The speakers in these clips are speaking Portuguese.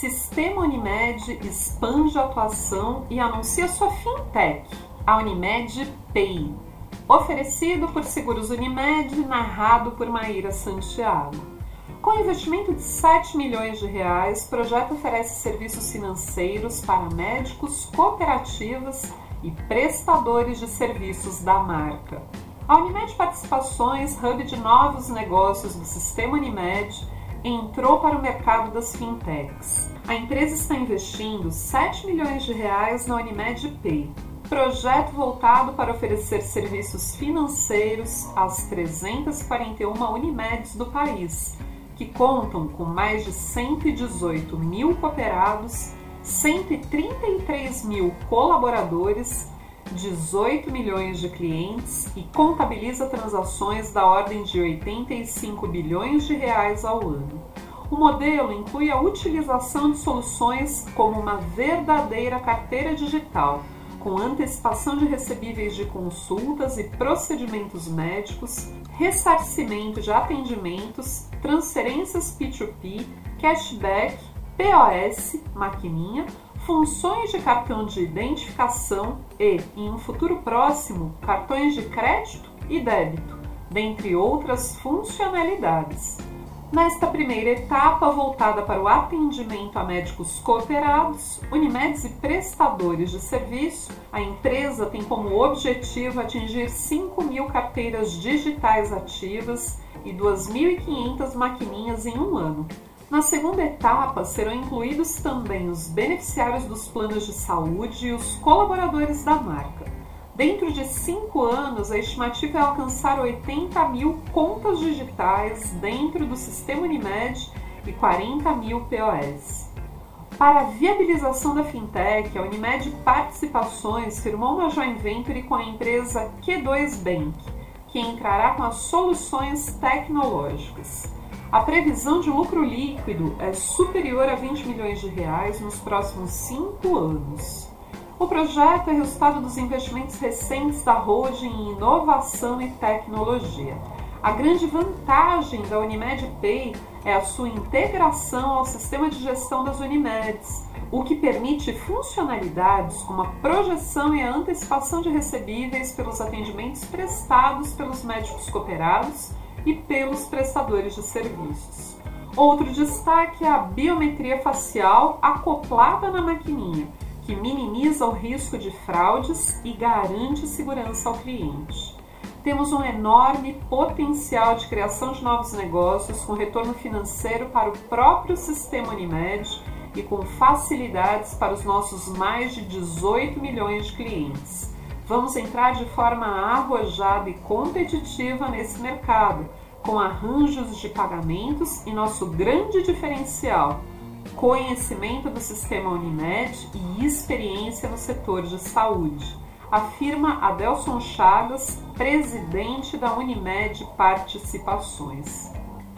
Sistema Unimed expande a atuação e anuncia sua fintech, a Unimed Pay, oferecido por Seguros Unimed, narrado por Maíra Santiago. Com investimento de 7 milhões de reais, o projeto oferece serviços financeiros para médicos, cooperativas e prestadores de serviços da marca. A Unimed Participações, hub de novos negócios do sistema Unimed, entrou para o mercado das fintechs. A empresa está investindo 7 milhões de reais na Unimed Pay, projeto voltado para oferecer serviços financeiros às 341 Unimeds do país, que contam com mais de 118 mil cooperados, 133 mil colaboradores 18 milhões de clientes e contabiliza transações da ordem de 85 bilhões de reais ao ano. O modelo inclui a utilização de soluções como uma verdadeira carteira digital, com antecipação de recebíveis de consultas e procedimentos médicos, ressarcimento de atendimentos, transferências P2P, cashback, POS, maquininha, funções de cartão de identificação e, em um futuro próximo, cartões de crédito e débito, dentre outras funcionalidades. Nesta primeira etapa, voltada para o atendimento a médicos cooperados, Unimedes e prestadores de serviço, a empresa tem como objetivo atingir 5 mil carteiras digitais ativas e 2.500 maquininhas em um ano, na segunda etapa, serão incluídos também os beneficiários dos planos de saúde e os colaboradores da marca. Dentro de cinco anos, a estimativa é alcançar 80 mil contas digitais dentro do sistema Unimed e 40 mil POS. Para a viabilização da fintech, a Unimed Participações firmou uma joint venture com a empresa Q2 Bank, que entrará com as soluções tecnológicas. A previsão de lucro líquido é superior a 20 milhões de reais nos próximos cinco anos. O projeto é resultado dos investimentos recentes da holding em inovação e tecnologia. A grande vantagem da Unimed Pay é a sua integração ao sistema de gestão das Unimeds, o que permite funcionalidades como a projeção e a antecipação de recebíveis pelos atendimentos prestados pelos médicos cooperados e pelos prestadores de serviços. Outro destaque é a biometria facial acoplada na maquininha, que minimiza o risco de fraudes e garante segurança ao cliente. Temos um enorme potencial de criação de novos negócios com retorno financeiro para o próprio sistema Unimed e com facilidades para os nossos mais de 18 milhões de clientes. Vamos entrar de forma arrojada e competitiva nesse mercado, com arranjos de pagamentos e nosso grande diferencial, conhecimento do sistema Unimed e experiência no setor de saúde, afirma Adelson Chagas, presidente da Unimed Participações.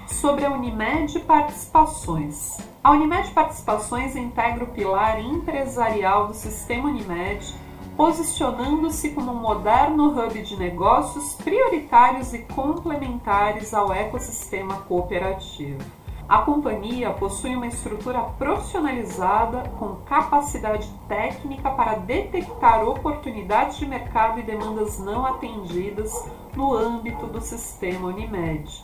Sobre a Unimed Participações. A Unimed Participações integra o pilar empresarial do sistema Unimed posicionando-se como um moderno hub de negócios prioritários e complementares ao ecossistema cooperativo. A companhia possui uma estrutura profissionalizada com capacidade técnica para detectar oportunidades de mercado e demandas não atendidas no âmbito do sistema Unimed,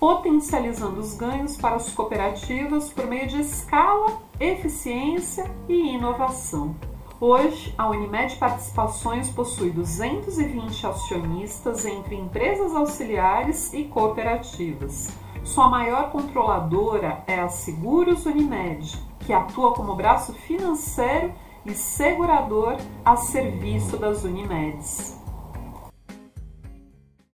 potencializando os ganhos para as cooperativas por meio de escala, eficiência e inovação. Hoje, a Unimed Participações possui 220 acionistas entre empresas auxiliares e cooperativas. Sua maior controladora é a Seguros Unimed, que atua como braço financeiro e segurador a serviço das Unimedes.